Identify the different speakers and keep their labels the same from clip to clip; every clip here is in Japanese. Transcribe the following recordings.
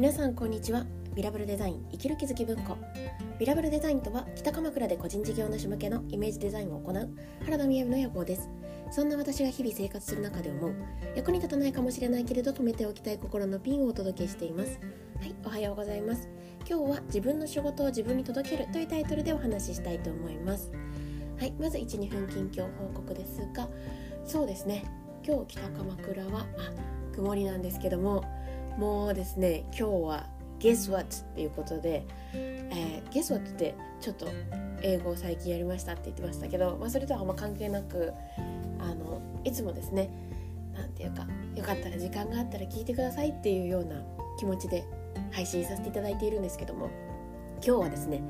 Speaker 1: 皆さんこんにちは。ビラブルデザイン生きる気づき文庫。ビラブルデザインとは北鎌倉で個人事業主向けのイメージデザインを行う原田美由の野望です。そんな私が日々生活する中で思う役に立たないかもしれないけれど止めておきたい心のピンをお届けしています。はいおはようございます。今日は自分の仕事を自分に届けるというタイトルでお話ししたいと思います。はいまず12分近況報告ですがそうですね。今日北鎌倉はあ曇りなんですけどももうですね今日は Guess what? っていうことで、えー、Guess what? ってちょっと英語を最近やりましたって言ってましたけど、まあ、それとはあんま関係なくあのいつもですね何て言うかよかったら時間があったら聞いてくださいっていうような気持ちで配信させていただいているんですけども今日はですね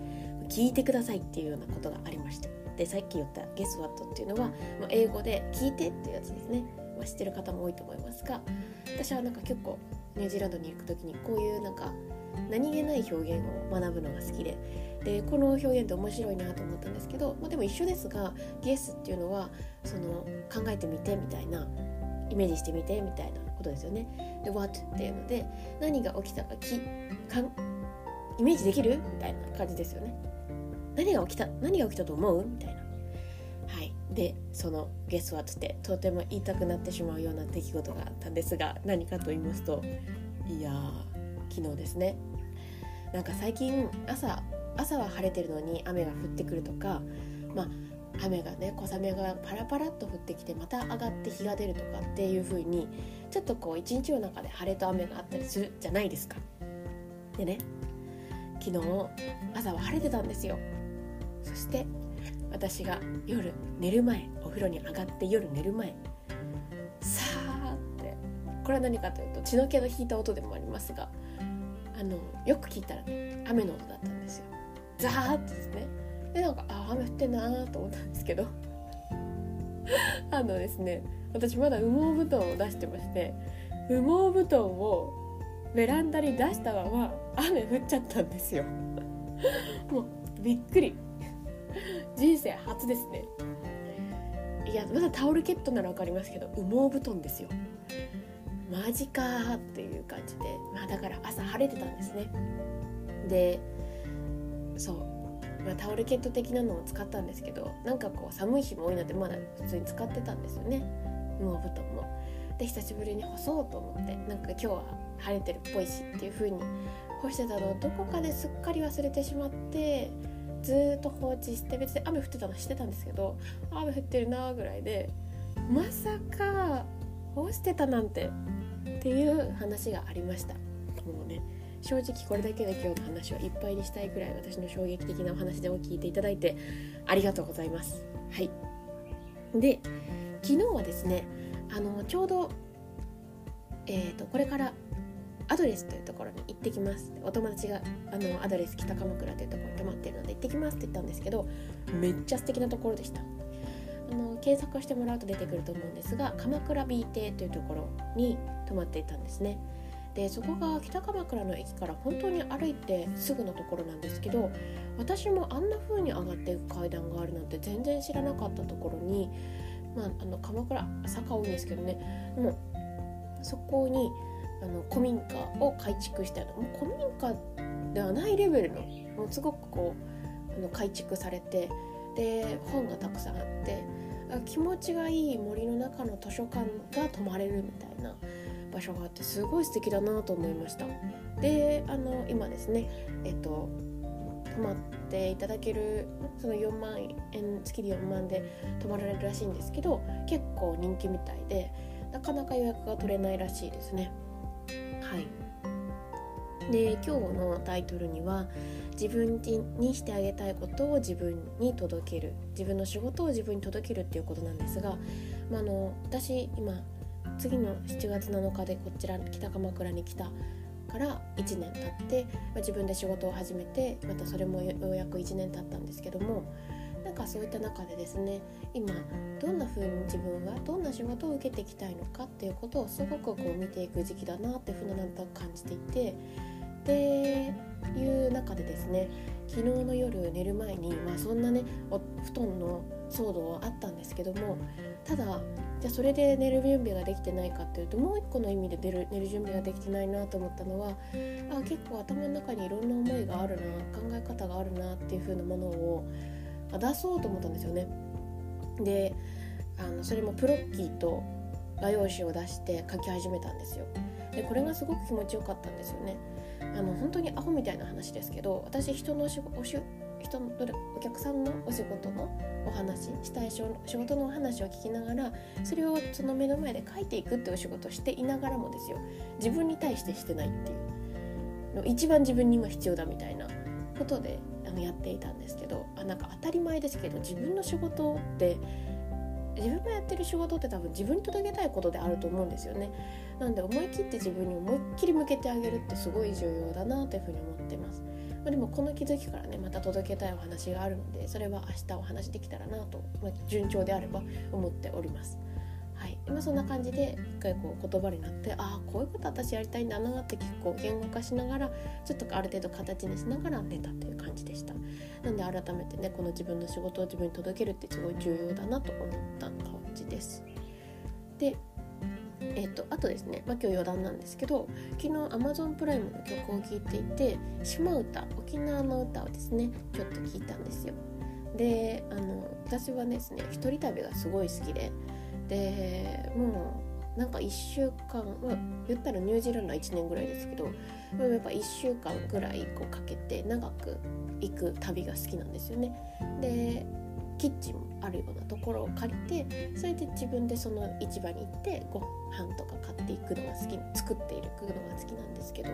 Speaker 1: 聞いてくださいっていうようなことがありましてでさっき言った「Guess what?」っていうのは、まあ、英語で「聞いて」っていうやつですね、まあ、知ってる方も多いと思いますが私はなんか結構ニュージーランドに行く時にこういうなんか何気ない表現を学ぶのが好きででこの表現って面白いなと思ったんですけど、まあ、でも一緒ですが「ゲス」っていうのはその考えてみてみたいなイメージしてみてみたいなことですよね。で「what」っていうので何が起きたかきかんイメージできるみたいな感じですよね。何が起きた何が起きたと思うみたいな。はい、でその「ゲス what」ってとても言いたくなってしまうような出来事があったんですが何かと言いますといや昨日ですねなんか最近朝朝は晴れてるのに雨が降ってくるとかまあ雨がね小雨がパラパラっと降ってきてまた上がって日が出るとかっていう風にちょっとこう一日の中で晴れと雨があったりするじゃないですか。でね昨日朝は晴れてたんですよ。そして私が夜寝る前お風呂に上がって夜寝る前。さーって。これは何かというと血の気の引いた音でもありますがあのよく聞いたら雨の音だったんですよ。ザーってですね。でなんかあ雨降ってんなーと思ったんですけど。あのですね私まだ羽毛布団を出してまして羽毛布団をベランダに出したまま雨降っちゃったんですよ。もうびっくり。人生初ですね。いやまだタオルケットなら分かりますけど羽毛布団ですよ。マジかーっていう感じで、まあ、だから朝晴れてたんですね。でそう、まあ、タオルケット的なのを使ったんですけどなんかこう寒い日も多いのでまだ普通に使ってたんですよね。羽毛布団も。で久しぶりに干そうと思ってなんか今日は晴れてるっぽいしっていう風に干してたのをどこかですっかり忘れてしまってずっと放置して別に雨降ってたのしてたんですけど雨降ってるなぐらいでまさか干してたなんてっていう話がありました。もうね正直これだけで今日の話はいっぱいにしたいくらい私の衝撃的なお話でも聞いていただいてありがとうございます。はい。で昨日はですねあのちょうどえーと、とこれからアドレスというところに行ってきます。お友達があのアドレス北鎌倉というところに泊まってるので行ってきますって言ったんですけどめっちゃ素敵なところでした。あの検索してもらうと出てくると思うんですが鎌倉 B 邸というところに泊まっていたんですね。でそこが北鎌倉の駅から本当に歩いてすぐのところなんですけど私もあんな風に上がっていく階段があるなんて全然知らなかったところに、まあ、あの鎌倉坂多いんですけどね。もうそこにあの古民家を改築したもう古民家ではないレベルのもうすごくこうあの改築されてで本がたくさんあって気持ちがいい森の中の図書館が泊まれるみたいな場所があってすごい素敵だなと思いました。であの今ですねえっと泊まっていただけるその4万円月で4万で泊まられるらしいんですけど結構人気みたいでなかなか予約が取れないらしいですね。はい。で今日のタイトルには自分にしてあげたいことを自分に届ける。自分の仕事を自分に届けるっていうことなんですが、まあ、の私今次の7月7日でこちら北鎌倉に来たから1年経って、まあ、自分で仕事を始めてまたそれもようやく1年経ったんですけどもなんかそういった中でですね今どんな風に自分はどんな仕事を受けていきたいのかっていうことをすごくこう見ていく時期だなっていうふうになんと感じていてでいう中でですね昨日の夜寝る前に、まあ、そんなねお布団の騒動はあったんですけどもただじゃあそれで寝る準備ができてないかっていうともう一個の意味で寝る寝る準備ができてないなと思ったのはあ結構頭の中にいろんな思いがあるな考え方があるなっていう風なものを出そうと思ったんですよね。であのそれもプロッキーと画用紙を出して書き始めたんですよ。でこれがすごく気持ちよかったんですよね。あの本当にアホみたいな話ですけど私人のおしおし人のお客さんのお仕事のお話したい仕事のお話を聞きながらそれをその目の前で書いていくっていうお仕事をしていながらもですよ自分に対してしてないっていうの一番自分に今必要だみたいなことであのやっていたんですけどあなんか当たり前ですけど自分の仕事って自分がやってる仕事って多分自分に届けたいことであると思うんですよねなんで思い切って自分に思いっきり向けてあげるってすごい重要だなというふうに思ってますまあ、でもこの気づきからねまた届けたいお話があるのでそれは明日お話できたらなと、まあ、順調であれば思っております。はい、まあ、そんな感じで一回こう言葉になってああこういうこと私やりたいんだなって結構言語化しながらちょっとある程度形にしながら寝たという感じでした。なんで改めてねこの自分の仕事を自分に届けるってすごい重要だなと思った感じです。でえーと、あとですね、まあ、今日余談なんですけど昨日 Amazon プライムの曲を聴いていて島唄沖縄の歌をですねちょっと聞いたんですよ。であの私はですね一人旅がすごい好きででもうなんか1週間、まあ、言ったらニュージーランドは1年ぐらいですけどやっぱ1週間ぐらいこうかけて長く行く旅が好きなんですよね。でキッチンもあるようなところを借りてそれで自分でその市場に行ってご飯とか買っていくのが好き作っていくのが好きなんですけど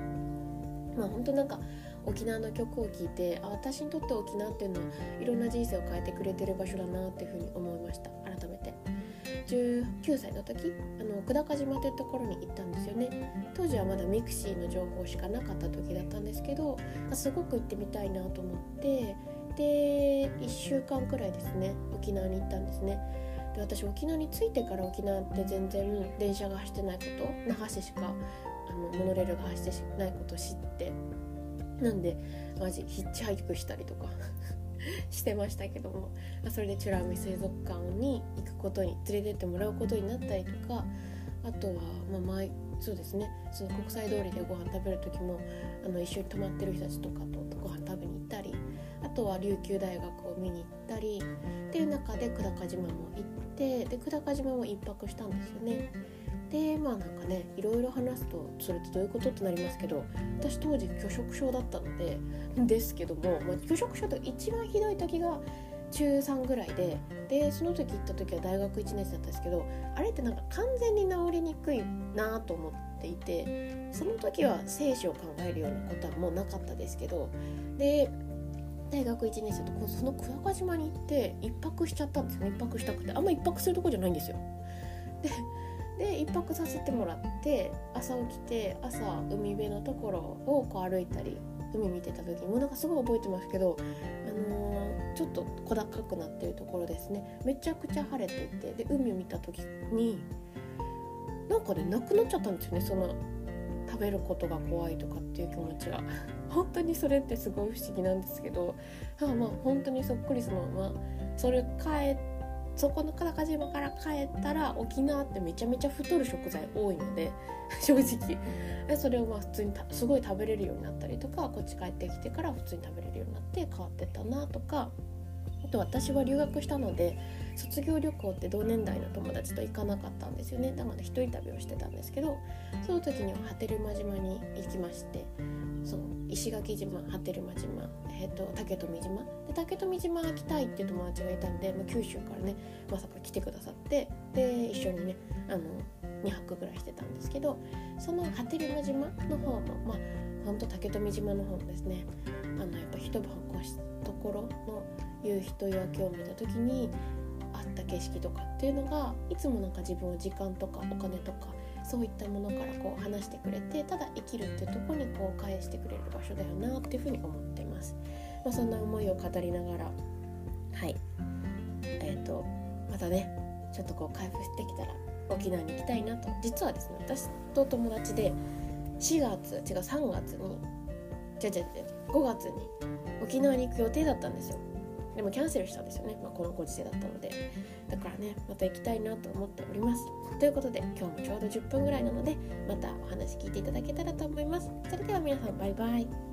Speaker 1: まあ本当なんか沖縄の曲を聴いてあ私にとって沖縄っていうのはいろんな人生を変えてくれてる場所だなっていうふうに思いました。19歳の時あの久高島というところに行ったんですよね。当時はまだ mixi の情報しかなかった時だったんですけどすごく行ってみたいなと思ってで1週間くらいですね沖縄に行ったんですね。で私沖縄に着いてから沖縄って全然電車が走ってないこと那覇市しかあのモノレールが走ってないことを知ってなんでマジヒッチハイクしたりとか。してましたけどもそれで美ら海水族館に行くことに連れてってもらうことになったりとかあとは、まあ、毎そうですねその国際通りでご飯食べる時もあの一緒に泊まってる人たちとかとご飯食べに行ったりあとは琉球大学を見に行ったりっていう中で久高島も行ってで久高島も1泊したんですよね。でまあなんかねいろいろ話すとそれってどういうことってなりますけど私当時拒食症だったのでですけども、まあ、拒食症と一番ひどい時が中3ぐらいででその時行った時は大学1年生だったんですけどあれってなんか完全に治りにくいなと思っていてその時は生死を考えるようなことはもうなかったですけどで大学1年生とその久高島に行って1泊しちゃったんですよ1泊したくて。あんま1泊するとこじゃないんですよ。でで1泊させてもらって朝起きて朝海辺のところをこう歩いたり海見てた時もなんかすごい覚えてますけど、あのー、ちょっと小高くなってるところですね。めちゃくちゃ晴れていてで海見た時になんかねなくなっちゃったんですよねその食べることが怖いとかっていう気持ちが。本当にそれってすごい不思議なんですけどまあ本当にそっくりそのままそれ帰ってそこの久高島から帰ったら沖縄ってめちゃめちゃ太る食材多いので 正直。それをまあ普通にすごい食べれるようになったりとかこっち帰ってきてから普通に食べれるようになって変わってったなとか。あと私は留学したので卒業旅行って同年代の友達と行かなかったんですよね。なので一人旅をしてたんですけどその時には波照間島に行きましてそう石垣島波照間島、えーと、竹富島。で竹富島来たいっていう友達がいたんで、まあ、九州からねまさか来てくださってで一緒にねあの2泊ぐらいしてたんですけどその波照間島の方のまあほんと竹富島の方もですねあのやっぱ一晩越したところの夕日と夜明けを見た時にあった景色とかっていうのがいつもなんか自分を時間とかお金とかそういったものからこう話してくれてただ生きるっていうとこにこう返してくれる場所だよなっていうふうに思ってます、まあ、そんな思いを語りながらはい。えっ、ー、とまたねちょっとこう回復してきたら沖縄に行きたいなと。実はですね私と友達で4月違う3月に違う違う違う5月に沖縄に行く予定だったんですよ。でもキャンセルしたんですよね、まあ、このご時世だったので。だからねまた行きたいなと思っております。ということで今日もちょうど10分ぐらいなのでまたお話聞いていただけたらと思います。それでは皆さんバイバイ。